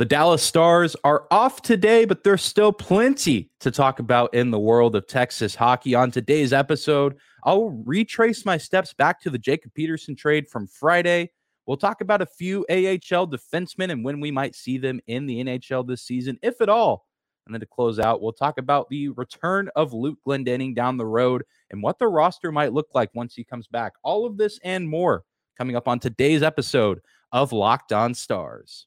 The Dallas Stars are off today, but there's still plenty to talk about in the world of Texas hockey. On today's episode, I'll retrace my steps back to the Jacob Peterson trade from Friday. We'll talk about a few AHL defensemen and when we might see them in the NHL this season, if at all. And then to close out, we'll talk about the return of Luke Glendening down the road and what the roster might look like once he comes back. All of this and more coming up on today's episode of Locked On Stars.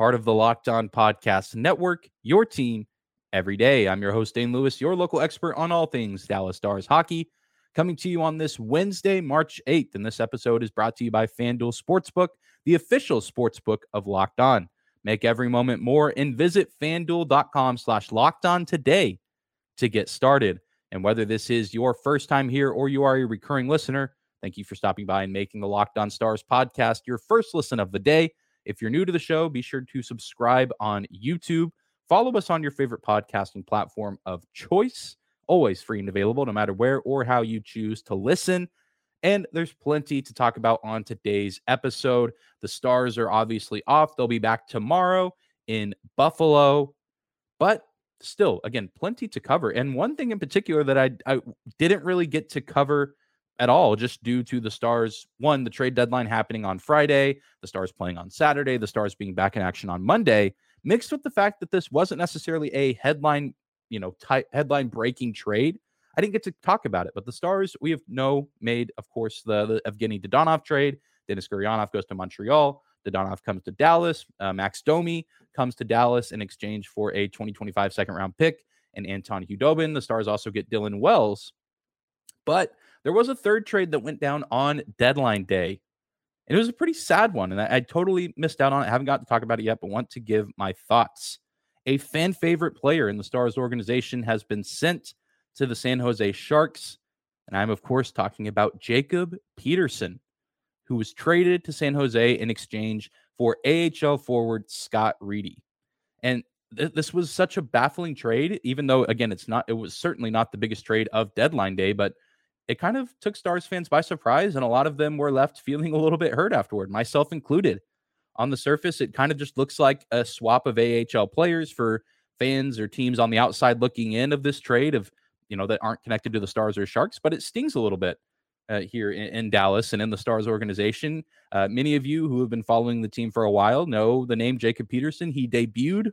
part of the Locked On Podcast Network, your team every day. I'm your host, Dane Lewis, your local expert on all things Dallas Stars hockey, coming to you on this Wednesday, March 8th. And this episode is brought to you by FanDuel Sportsbook, the official sportsbook of Locked On. Make every moment more and visit fanduel.com slash locked on today to get started. And whether this is your first time here or you are a recurring listener, thank you for stopping by and making the Locked On Stars podcast your first listen of the day. If you're new to the show, be sure to subscribe on YouTube. Follow us on your favorite podcasting platform of choice. Always free and available, no matter where or how you choose to listen. And there's plenty to talk about on today's episode. The Stars are obviously off. They'll be back tomorrow in Buffalo. But still, again, plenty to cover. And one thing in particular that I, I didn't really get to cover at all, just due to the Stars, one, the trade deadline happening on Friday, the Stars playing on Saturday, the Stars being back in action on Monday, mixed with the fact that this wasn't necessarily a headline, you know, headline breaking trade. I didn't get to talk about it, but the Stars, we have no made, of course, the, the Evgeny Dadonov trade. Denis Gurianov goes to Montreal. Dadonov comes to Dallas. Uh, Max Domi comes to Dallas in exchange for a 2025 second round pick and Anton Khudobin. The Stars also get Dylan Wells. But there was a third trade that went down on deadline day, and it was a pretty sad one. And I, I totally missed out on it. I haven't got to talk about it yet, but want to give my thoughts. A fan favorite player in the Stars organization has been sent to the San Jose Sharks. And I'm, of course, talking about Jacob Peterson, who was traded to San Jose in exchange for AHL forward Scott Reedy. And th- this was such a baffling trade, even though, again, it's not, it was certainly not the biggest trade of deadline day, but it kind of took Stars fans by surprise, and a lot of them were left feeling a little bit hurt afterward, myself included. On the surface, it kind of just looks like a swap of AHL players for fans or teams on the outside looking in of this trade of you know that aren't connected to the Stars or Sharks, but it stings a little bit uh, here in, in, Dallas and in the Stars organization. Uh, many of you who have been following the team for a while know the name Jacob Peterson. He debuted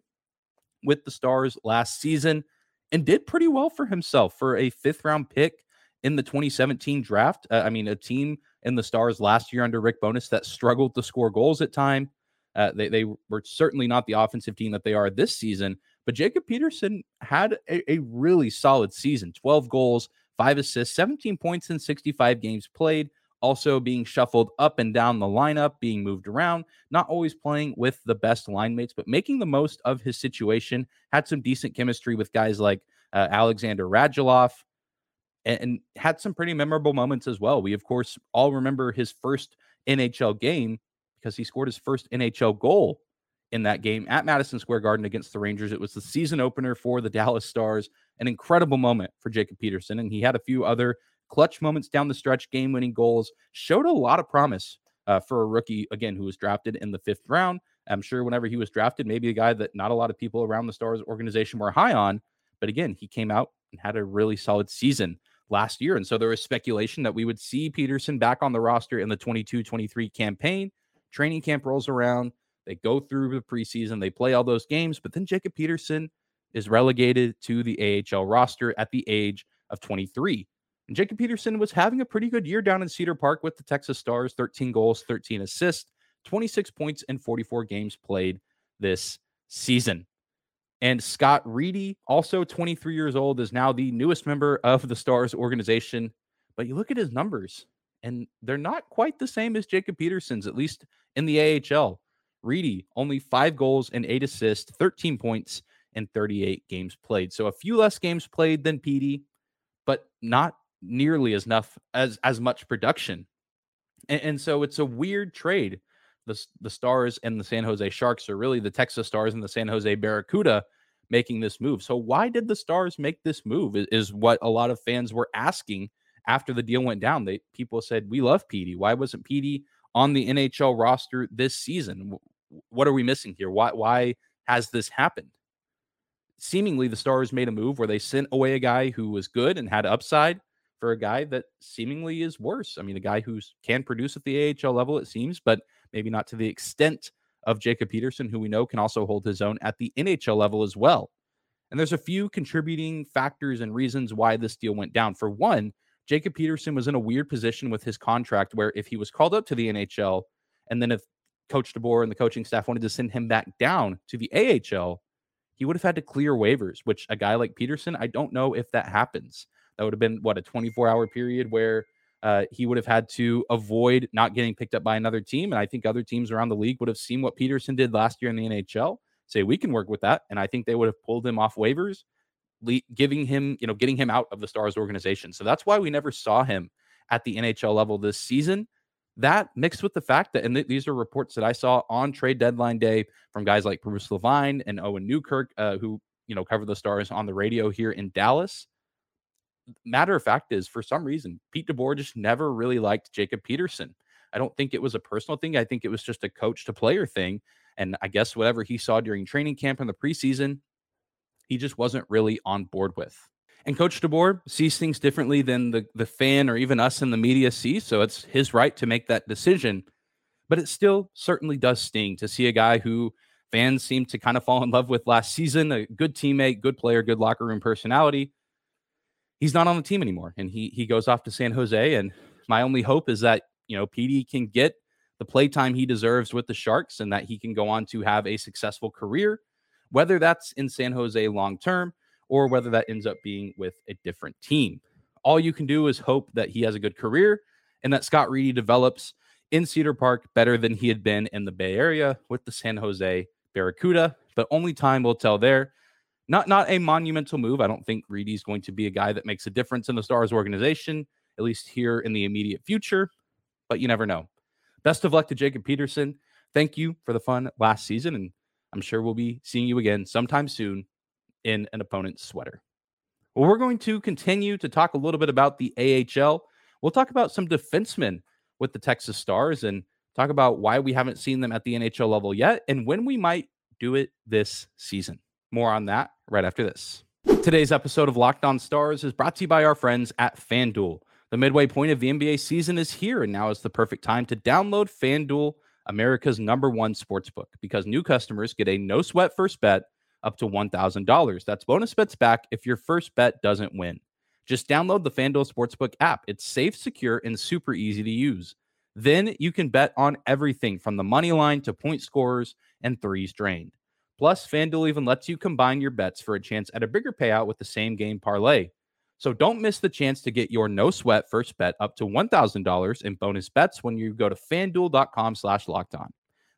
with the Stars last season and did pretty well for himself for a fifth round pick in the 2017 draft. Uh, I mean, a team in the Stars last year under Rick Bowness that struggled to score goals at time. Uh, they, they were certainly not the offensive team that they are this season. But Jacob Peterson had a, a really solid season 12 goals, five assists, 17 points in 65 games played. Also being shuffled up and down the lineup, being moved around, not always playing with the best line mates, but making the most of his situation. Had some decent chemistry with guys like uh, Alexander Radulov, and, and had some pretty memorable moments as well. We, of course, all remember his first NHL game because he scored his first NHL goal in that game at Madison Square Garden against the Rangers. It was the season opener for the Dallas Stars, an incredible moment for Jacob Peterson. And he had a few other clutch moments down the stretch, game winning goals, showed a lot of promise uh, for a rookie, again, who was drafted in the fifth round. I'm sure whenever he was drafted, maybe a guy that not a lot of people around the Stars organization were high on. But again, he came out and had a really solid season last year. And so there was speculation that we would see Peterson back on the roster in the 22 23 campaign. Training camp rolls around. They go through the preseason, they play all those games, but then Jacob Peterson is relegated to the AHL roster at the age of 23. And Jacob Peterson was having a pretty good year down in Cedar Park with the Texas Stars 13 goals, 13 assists, 26 points in 44 games played this season. And Scott Reedy, also 23 years old, is now the newest member of the Stars organization. But you look at his numbers, and they're not quite the same as Jacob Peterson's, at least in the AHL. Reedy, only five goals and eight assists, 13 points in 38 games played. So a few less games played than Petey, but not nearly as enough as as much production. And, and so it's a weird trade. The, the Stars and the San Jose Sharks are really the Texas Stars and the San Jose Barracuda making this move. So why did the Stars make this move? Is, is what a lot of fans were asking after the deal went down. They people said, "We love Petey. Why wasn't Petey on the NHL roster this season? What are we missing here? Why why has this happened?" Seemingly, the Stars made a move where they sent away a guy who was good and had upside for a guy that seemingly is worse. I mean, a guy who can produce at the AHL level, it seems, but maybe not to the extent of Jacob Peterson, who we know can also hold his own at the NHL level as well. And there's a few contributing factors and reasons why this deal went down. For one, Jacob Peterson was in a weird position with his contract where if he was called up to the NHL and then if Coach DeBoer and the coaching staff wanted to send him back down to the AHL, he would have had to clear waivers, which a guy like Peterson, I don't know if that happens. That would have been what a 24 hour period where uh, he would have had to avoid not getting picked up by another team. And I think other teams around the league would have seen what Peterson did last year in the NHL, say, we can work with that. And I think they would have pulled him off waivers, giving him, you know, getting him out of the Stars organization. So that's why we never saw him at the NHL level this season. That mixed with the fact that, and th- these are reports that I saw on trade deadline day from guys like Bruce Levine and Owen Newkirk, uh, who, you know, cover the Stars on the radio here in Dallas matter of fact is, for some reason, Pete DeBoer just never really liked Jacob Peterson. I don't think it was a personal thing. I think it was just a coach to player thing. And I guess whatever he saw during training camp in the preseason, he just wasn't really on board with. And Coach DeBoer sees things differently than the, the fan or even us in the media see. So it's his right to make that decision. But it still certainly does sting to see a guy who fans seem to kind of fall in love with last season, a good teammate, good player, good locker room personality, he's not on the team anymore and he he goes off to San Jose and my only hope is that you know Petey can get the playtime he deserves with the Sharks and that he can go on to have a successful career whether that's in San Jose long term or whether that ends up being with a different team. All you can do is hope that he has a good career and that Scott Reedy develops in Cedar Park better than he had been in the Bay Area with the San Jose Barracuda. But only time will tell there not not a monumental move. I don't think Reedy's going to be a guy that makes a difference in the Stars organization, at least here in the immediate future. But you never know. Best of luck to Jacob Peterson. Thank you for the fun last season, and I'm sure we'll be seeing you again sometime soon in an opponent's sweater. Well, we're going to continue to talk a little bit about the AHL. We'll talk about some defensemen with the Texas Stars and talk about why we haven't seen them at the NHL level yet and when we might do it this season. More on that right after this. Today's episode of Locked On Stars is brought to you by our friends at FanDuel. The midway point of the NBA season is here, and now is the perfect time to download FanDuel, America's number one sportsbook, because new customers get a no sweat first bet up to $1,000. That's bonus bets back if your first bet doesn't win. Just download the FanDuel Sportsbook app. It's safe, secure, and super easy to use. Then you can bet on everything from the money line to point scorers and threes drained. Plus, FanDuel even lets you combine your bets for a chance at a bigger payout with the same game parlay. So don't miss the chance to get your no sweat first bet up to $1,000 in bonus bets when you go to fanduel.com slash locked on.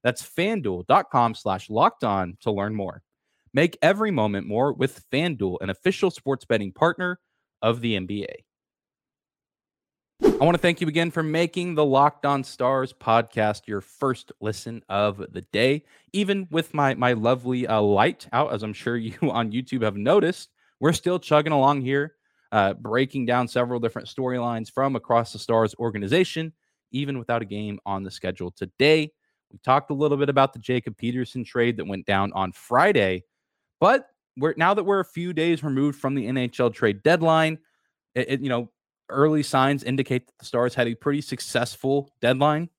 That's fanduel.com slash locked on to learn more. Make every moment more with FanDuel, an official sports betting partner of the NBA. I want to thank you again for making the Locked On Stars podcast your first listen of the day. Even with my my lovely uh, light out, as I'm sure you on YouTube have noticed, we're still chugging along here, uh, breaking down several different storylines from across the Stars organization, even without a game on the schedule today. We talked a little bit about the Jacob Peterson trade that went down on Friday, but we're now that we're a few days removed from the NHL trade deadline, it, it you know early signs indicate that the Stars had a pretty successful deadline.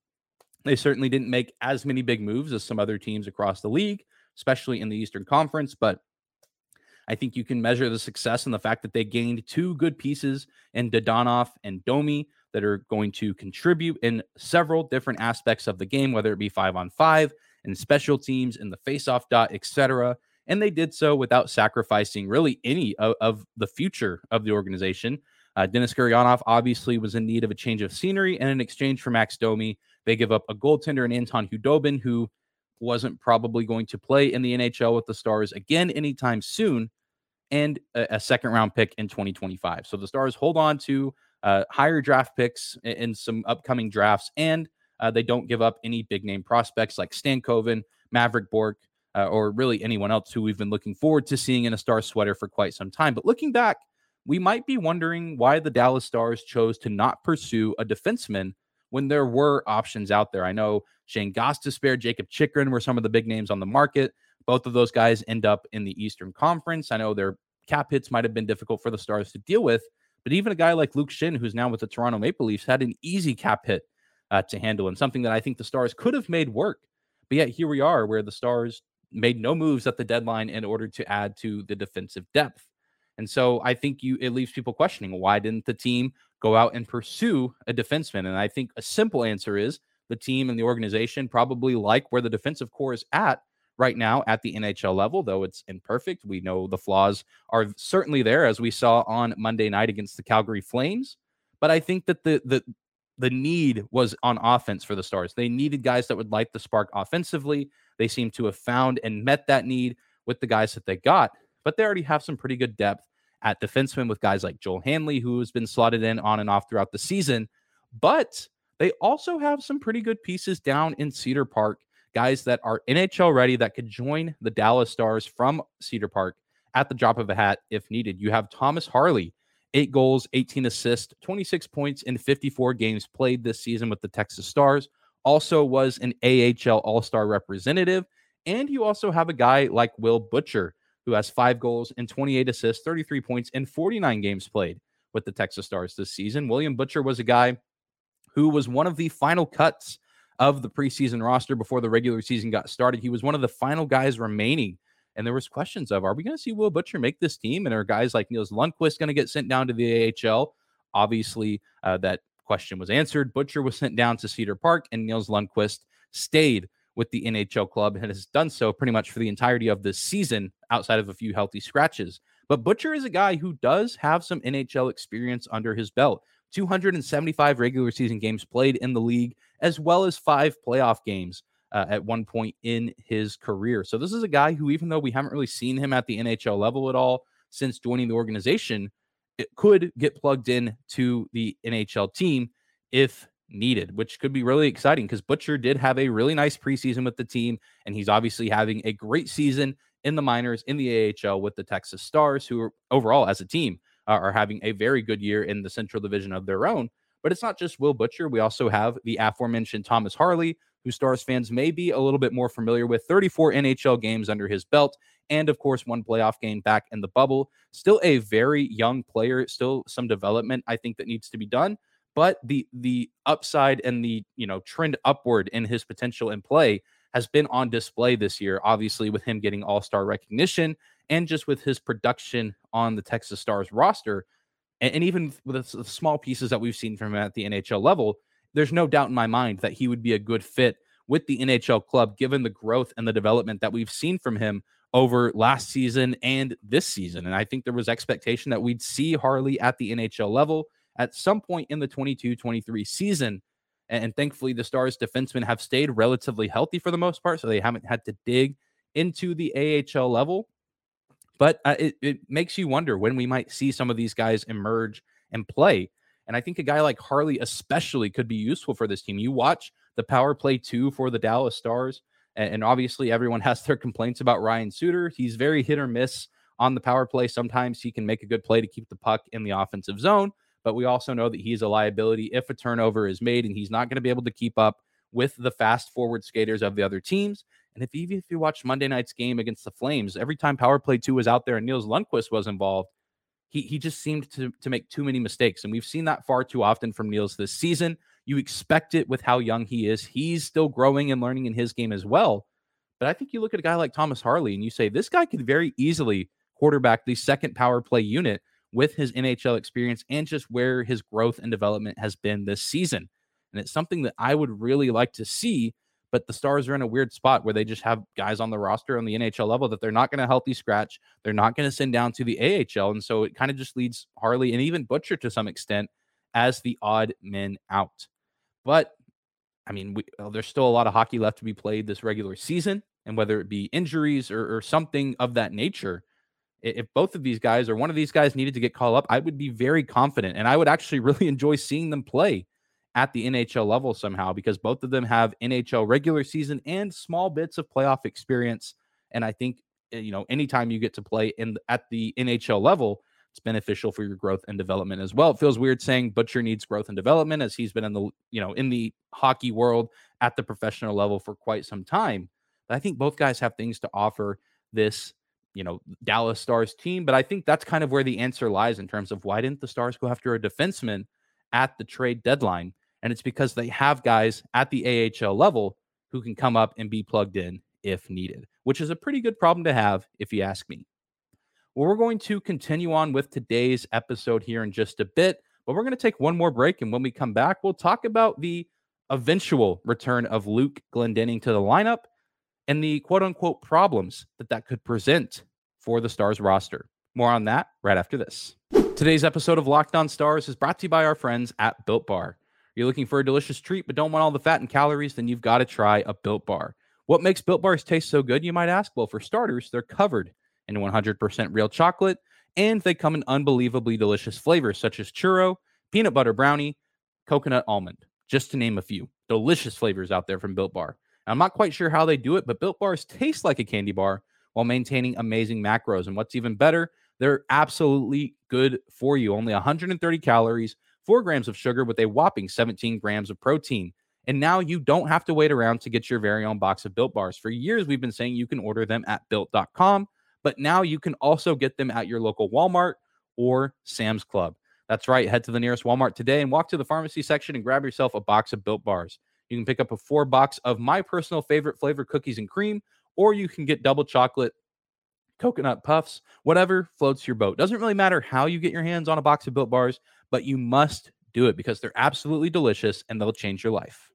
They certainly didn't make as many big moves as some other teams across the league, especially in the Eastern Conference, but I think you can measure the success in the fact that they gained two good pieces in Dadonov and Domi that are going to contribute in several different aspects of the game, whether it be five on five and special teams in the faceoff dot, etc. And they did so without sacrificing really any of, of the future of the organization. Uh, Denis Gurianov obviously was in need of a change of scenery, and in exchange for Max Domi, they give up a goaltender and Anton Khudobin, who wasn't probably going to play in the NHL with the Stars again anytime soon, and a, a second round pick in 2025. So the Stars hold on to uh, higher draft picks in, in some upcoming drafts, and uh, they don't give up any big name prospects like Stankoven, Mavrik Bourque, uh, or really anyone else who we've been looking forward to seeing in a star sweater for quite some time. But looking back, we might be wondering why the Dallas Stars chose to not pursue a defenseman when there were options out there. I know Shane Gostisbehere, Jakob Chychrun were some of the big names on the market. Both of those guys end up in the Eastern Conference. I know their cap hits might have been difficult for the Stars to deal with, but even a guy like Luke Schenn, who's now with the Toronto Maple Leafs, had an easy cap hit uh, to handle and something that I think the Stars could have made work. But yet here we are, where the Stars made no moves at the deadline in order to add to the defensive depth. And so I think you it leaves people questioning why didn't the team go out and pursue a defenseman? And I think a simple answer is the team and the organization probably like where the defensive core is at right now at the NHL level, though it's imperfect. We know the flaws are certainly there, as we saw on Monday night against the Calgary Flames. But I think that the the the need was on offense for the Stars. They needed guys that would light the spark offensively. They seem to have found and met that need with the guys that they got, but they already have some pretty good depth at defenseman with guys like Joel Hanley, who has been slotted in on and off throughout the season. But they also have some pretty good pieces down in Cedar Park, guys that are NHL ready that could join the Dallas Stars from Cedar Park at the drop of a hat if needed. You have Thomas Harley, eight goals, 18 assists, 26 points in 54 games played this season with the Texas Stars. Also was an AHL All Star representative. And you also have a guy like Will Butcher, who has five goals and 28 assists, 33 points in 49 games played with the Texas Stars this season. William Butcher was a guy who was one of the final cuts of the preseason roster before the regular season got started. He was one of the final guys remaining and there was questions of, are we going to see Will Butcher make this team? And are guys like Nils Lundkvist going to get sent down to the AHL? Obviously, uh, that question was answered. Butcher was sent down to Cedar Park, and Nils Lundkvist stayed with the NHL club and has done so pretty much for the entirety of this season, outside of a few healthy scratches. But Butcher is a guy who does have some NHL experience under his belt. 275 regular season games played in the league, as well as five playoff games uh, at one point in his career. So this is a guy who, even though we haven't really seen him at the NHL level at all since joining the organization, it could get plugged in to the NHL team if needed, which could be really exciting because Butcher did have a really nice preseason with the team, and he's obviously having a great season in the minors in the AHL with the Texas Stars, who are overall as a team uh, are having a very good year in the Central Division of their own. But it's not just Will Butcher. We also have the aforementioned Thomas Harley, who Stars fans may be a little bit more familiar with 34 NHL games under his belt, and of course, one playoff game back in the bubble. Still a very young player, still some development I think that needs to be done. But the the upside and the you know trend upward in his potential in play has been on display this year, obviously, with him getting all star recognition and just with his production on the Texas Stars roster. And, and even with the small pieces that we've seen from him at the NHL level, there's no doubt in my mind that he would be a good fit with the NHL club, given the growth and the development that we've seen from him over last season and this season. And I think there was expectation that we'd see Harley at the NHL level at some point in the 22 23 season. And thankfully, the Stars defensemen have stayed relatively healthy for the most part, so they haven't had to dig into the AHL level. But uh, it, it makes you wonder when we might see some of these guys emerge and play. And I think a guy like Harley, especially, could be useful for this team. You watch the power play two for the Dallas Stars, and, obviously everyone has their complaints about Ryan Suter. He's very hit or miss on the power play. Sometimes he can make a good play to keep the puck in the offensive zone, but we also know that he's a liability if a turnover is made, and he's not going to be able to keep up with the fast forward skaters of the other teams. And if even if you watch Monday night's game against the Flames, every time power play two was out there and Nils Lundkvist was involved, he he just seemed to to make too many mistakes, and we've seen that far too often from Nils this season. You expect it with how young he is. He's still growing and learning in his game as well. But I think you look at a guy like Thomas Harley and you say this guy could very easily quarterback the second power play unit with his NHL experience and just where his growth and development has been this season. And it's something that I would really like to see but the Stars are in a weird spot where they just have guys on the roster on the NHL level that they're not going to healthy scratch. They're not going to send down to the AHL. And so it kind of just leads Harley and even Butcher to some extent as the odd men out. But I mean, we, uh, there's still a lot of hockey left to be played this regular season, and whether it be injuries or, or something of that nature, if both of these guys or one of these guys needed to get called up, I would be very confident, and I would actually really enjoy seeing them play at the NHL level somehow because both of them have NHL regular season and small bits of playoff experience. And I think eh, you know anytime you get to play in at the NHL level, it's beneficial for your growth and development as well. It feels weird saying Butcher needs growth and development as he's been in the you know in the hockey world at the professional level for quite some time. But I think both guys have things to offer this you know Dallas Stars team. But I think that's kind of where the answer lies in terms of why didn't the Stars go after a defenseman at the trade deadline? And it's because they have guys at the AHL level who can come up and be plugged in if needed, which is a pretty good problem to have, if you ask me. Well, we're going to continue on with today's episode here in just a bit, but we're going to take one more break. And when we come back, we'll talk about the eventual return of Luke Glendening to the lineup and the quote unquote problems that that could present for the Stars roster. More on that right after this. Today's episode of Locked On Stars is brought to you by our friends at Built Bar. You're looking for a delicious treat but don't want all the fat and calories, then you've got to try a Built Bar. What makes Built Bars taste so good, you might ask? Well, for starters, they're covered in 100% real chocolate, and they come in unbelievably delicious flavors such as churro, peanut butter brownie, coconut almond, just to name a few. Delicious flavors out there from Built Bar. I'm not quite sure how they do it, but Built Bars taste like a candy bar while maintaining amazing macros. And what's even better, they're absolutely good for you. Only 130 calories, four grams of sugar with a whopping 17 grams of protein. And now you don't have to wait around to get your very own box of built bars. For years, we've been saying you can order them at built.com, but now you can also get them at your local Walmart or Sam's Club. That's right. Head to the nearest Walmart today and walk to the pharmacy section and grab yourself a box of built bars. You can pick up a four box of my personal favorite flavor cookies and cream, or you can get double chocolate coconut puffs, whatever floats your boat. Doesn't really matter how you get your hands on a box of built bars, but you must do it because they're absolutely delicious and they'll change your life.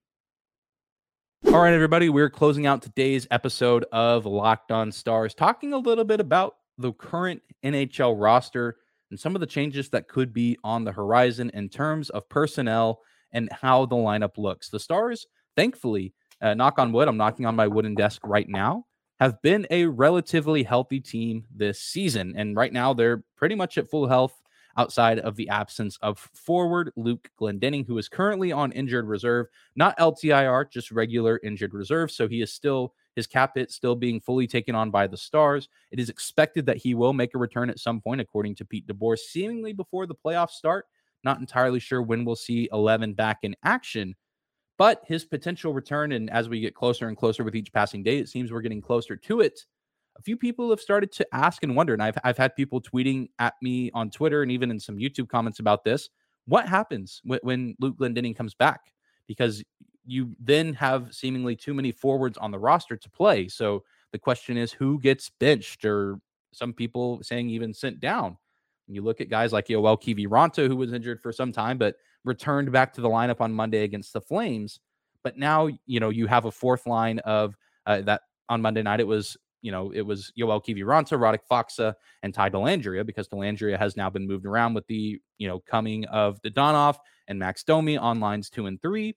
All right, everybody, we're closing out today's episode of Locked On Stars, talking a little bit about the current NHL roster and some of the changes that could be on the horizon in terms of personnel and how the lineup looks. The Stars, thankfully, uh, knock on wood, I'm knocking on my wooden desk right now, have been a relatively healthy team this season. And right now, they're pretty much at full health outside of the absence of forward Luke Glendening, who is currently on injured reserve, not LTIR, just regular injured reserve. So he is still his cap hit still being fully taken on by the Stars. It is expected that he will make a return at some point, according to Pete DeBoer, seemingly before the playoffs start. Not entirely sure when we'll see 11 back in action, but his potential return, and as we get closer and closer with each passing day, it seems we're getting closer to it a few people have started to ask and wonder, and I've I've had people tweeting at me on Twitter and even in some YouTube comments about this. What happens when, when Luke Glendening comes back? Because you then have seemingly too many forwards on the roster to play. So the question is, who gets benched, or some people saying even sent down. And you look at guys like Yoel Kiviranta, who was injured for some time, but returned back to the lineup on Monday against the Flames. But now, you know, you have a fourth line of uh, that on Monday night. It was you know, it was Yoel Kiviranta, Radek Faksa, and Ty Dellandrea because Dellandrea has now been moved around with the, you know, coming of Dadonov and Max Domi on lines two and three.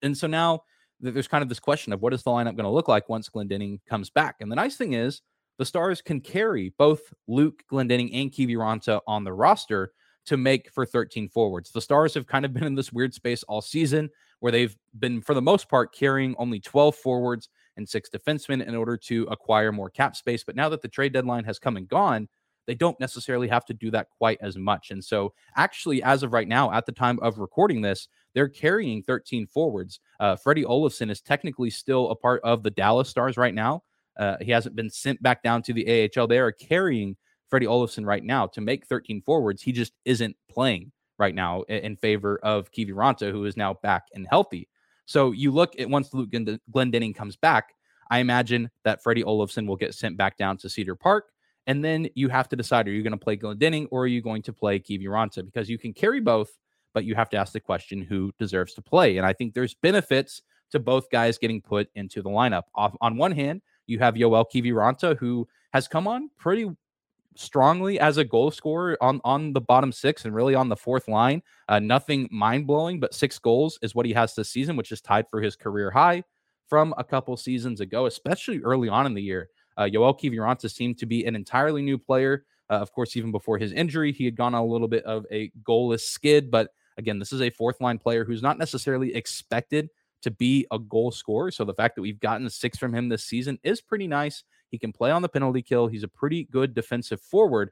And so now there's kind of this question of what is the lineup going to look like once Glendening comes back? And the nice thing is the Stars can carry both Luke Glendening and Kiviranta on the roster to make for 13 forwards. The Stars have kind of been in this weird space all season where they've been, for the most part, carrying only 12 forwards and six defensemen in order to acquire more cap space. But now that the trade deadline has come and gone, they don't necessarily have to do that quite as much. And so, actually, as of right now, at the time of recording this, they're carrying 13 forwards. Uh, Freddie Olofsson is technically still a part of the Dallas Stars right now. Uh, he hasn't been sent back down to the AHL. They are carrying Freddie Olofsson right now to make 13 forwards. He just isn't playing right now in favor of Kiviranta, who is now back and healthy. So you look at once Luke Glendening comes back, I imagine that Freddie Olofsson will get sent back down to Cedar Park. And then you have to decide are you going to play Glendening or are you going to play Kiviranta? Because you can carry both, but you have to ask the question who deserves to play. And I think there's benefits to both guys getting put into the lineup. Off, on one hand, you have Yoel Kiviranta, who has come on pretty strongly as a goal scorer on on the bottom six and really on the fourth line. Uh, nothing mind blowing, but six goals is what he has this season, which is tied for his career high from a couple seasons ago, especially early on in the year. Uh, Joel Kiviranta seemed to be an entirely new player. Uh, of course, even before his injury, he had gone on a little bit of a goalless skid. But again, this is a fourth line player who's not necessarily expected to be a goal scorer. So the fact that we've gotten six from him this season is pretty nice. He can play on the penalty kill. He's a pretty good defensive forward.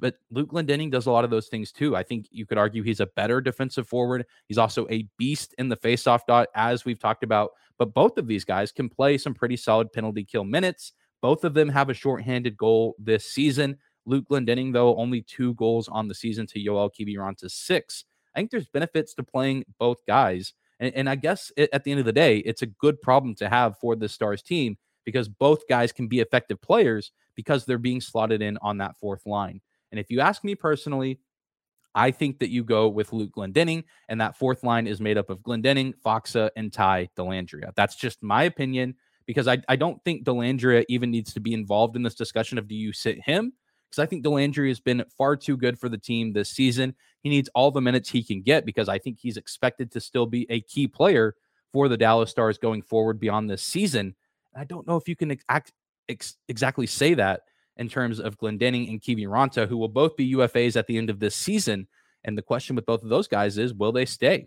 But Luke Glendening does a lot of those things too. I think you could argue he's a better defensive forward. He's also a beast in the faceoff dot, as we've talked about. But both of these guys can play some pretty solid penalty kill minutes. Both of them have a shorthanded goal this season. Luke Glendening, though, only two goals on the season to Joel Kiviranta's six. I think there's benefits to playing both guys. And, and I guess it, at the end of the day, it's a good problem to have for the Stars team because both guys can be effective players because they're being slotted in on that fourth line. And if you ask me personally, I think that you go with Luke Glendening, and that fourth line is made up of Glendening, Faksa, and Ty Dellandrea. That's just my opinion because I, I don't think Dellandrea even needs to be involved in this discussion of do you sit him? Because I think Dellandrea has been far too good for the team this season. He needs all the minutes he can get because I think he's expected to still be a key player for the Dallas Stars going forward beyond this season. I don't know if you can ex- ex- exactly say that in terms of Glendening and Kiviranta, who will both be UFAs at the end of this season. And the question with both of those guys is, will they stay?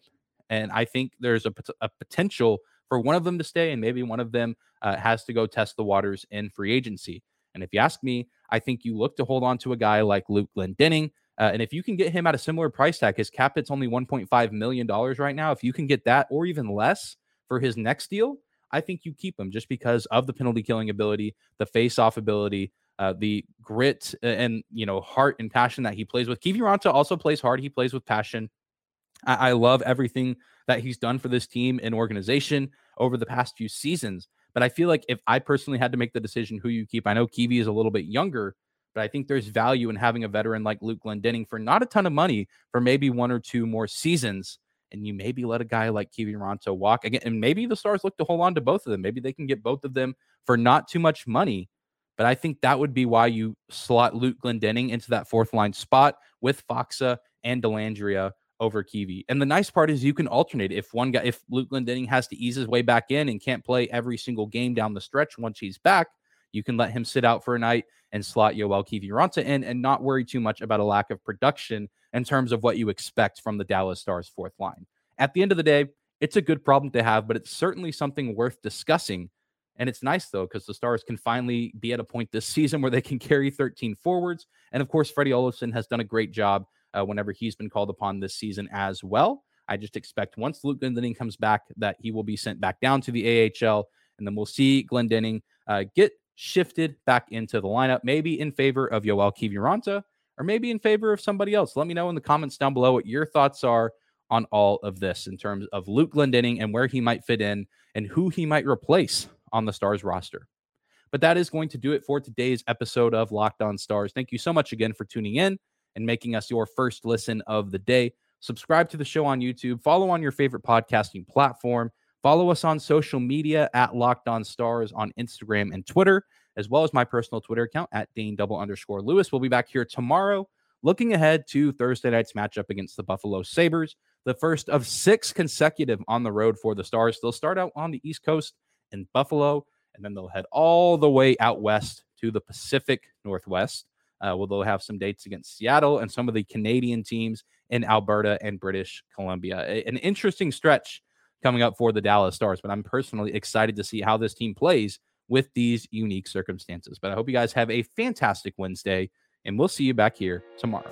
And I think there's a, a potential for one of them to stay, and maybe one of them uh, has to go test the waters in free agency. And if you ask me, I think you look to hold on to a guy like Luke Glendening. Uh, and if you can get him at a similar price tag, his cap it's only $1.5 million right now. If you can get that or even less for his next deal, I think you keep him just because of the penalty killing ability, the face off ability, uh, the grit and you know heart and passion that he plays with. Kiviranta also plays hard. He plays with passion. I, I love everything that he's done for this team and organization over the past few seasons. But I feel like if I personally had to make the decision who you keep, I know Kiwi is a little bit younger, but I think there's value in having a veteran like Luke Glendening for not a ton of money for maybe one or two more seasons and you maybe let a guy like Kiviranta walk again. And maybe the Stars look to hold on to both of them. Maybe they can get both of them for not too much money. But I think that would be why you slot Luke Glendening into that fourth line spot with Faksa and Dellandrea over Kiwi. And the nice part is you can alternate. If one guy, if Luke Glendening has to ease his way back in and can't play every single game down the stretch once he's back, you can let him sit out for a night and slot Yoel Kiviranta in and not worry too much about a lack of production in terms of what you expect from the Dallas Stars fourth line. At the end of the day, it's a good problem to have, but it's certainly something worth discussing. And it's nice though, because the Stars can finally be at a point this season where they can carry 13 forwards. And of course, Freddie Olofsson has done a great job uh, whenever he's been called upon this season as well. I just expect once Luke Glendening comes back that he will be sent back down to the AHL, and then we'll see Glendening uh, get shifted back into the lineup, maybe in favor of Yoel Kiviranta or maybe in favor of somebody else. Let me know in the comments down below what your thoughts are on all of this in terms of Luke Glendening and where he might fit in and who he might replace on the Stars roster. But that is going to do it for today's episode of Locked On Stars. Thank you so much again for tuning in and making us your first listen of the day. Subscribe to the show on YouTube, follow on your favorite podcasting platform, follow us on social media at Locked On Stars on Instagram and Twitter as well as my personal Twitter account at Dane double underscore Lewis. We'll be back here tomorrow, looking ahead to Thursday night's matchup against the Buffalo Sabres, the first of six consecutive on the road for the Stars. They'll start out on the East Coast in Buffalo, and then they'll head all the way out west to the Pacific Northwest. Uh, where they'll have some dates against Seattle and some of the Canadian teams in Alberta and British Columbia. A- an interesting stretch coming up for the Dallas Stars, but I'm personally excited to see how this team plays with these unique circumstances. But I hope you guys have a fantastic Wednesday, and we'll see you back here tomorrow.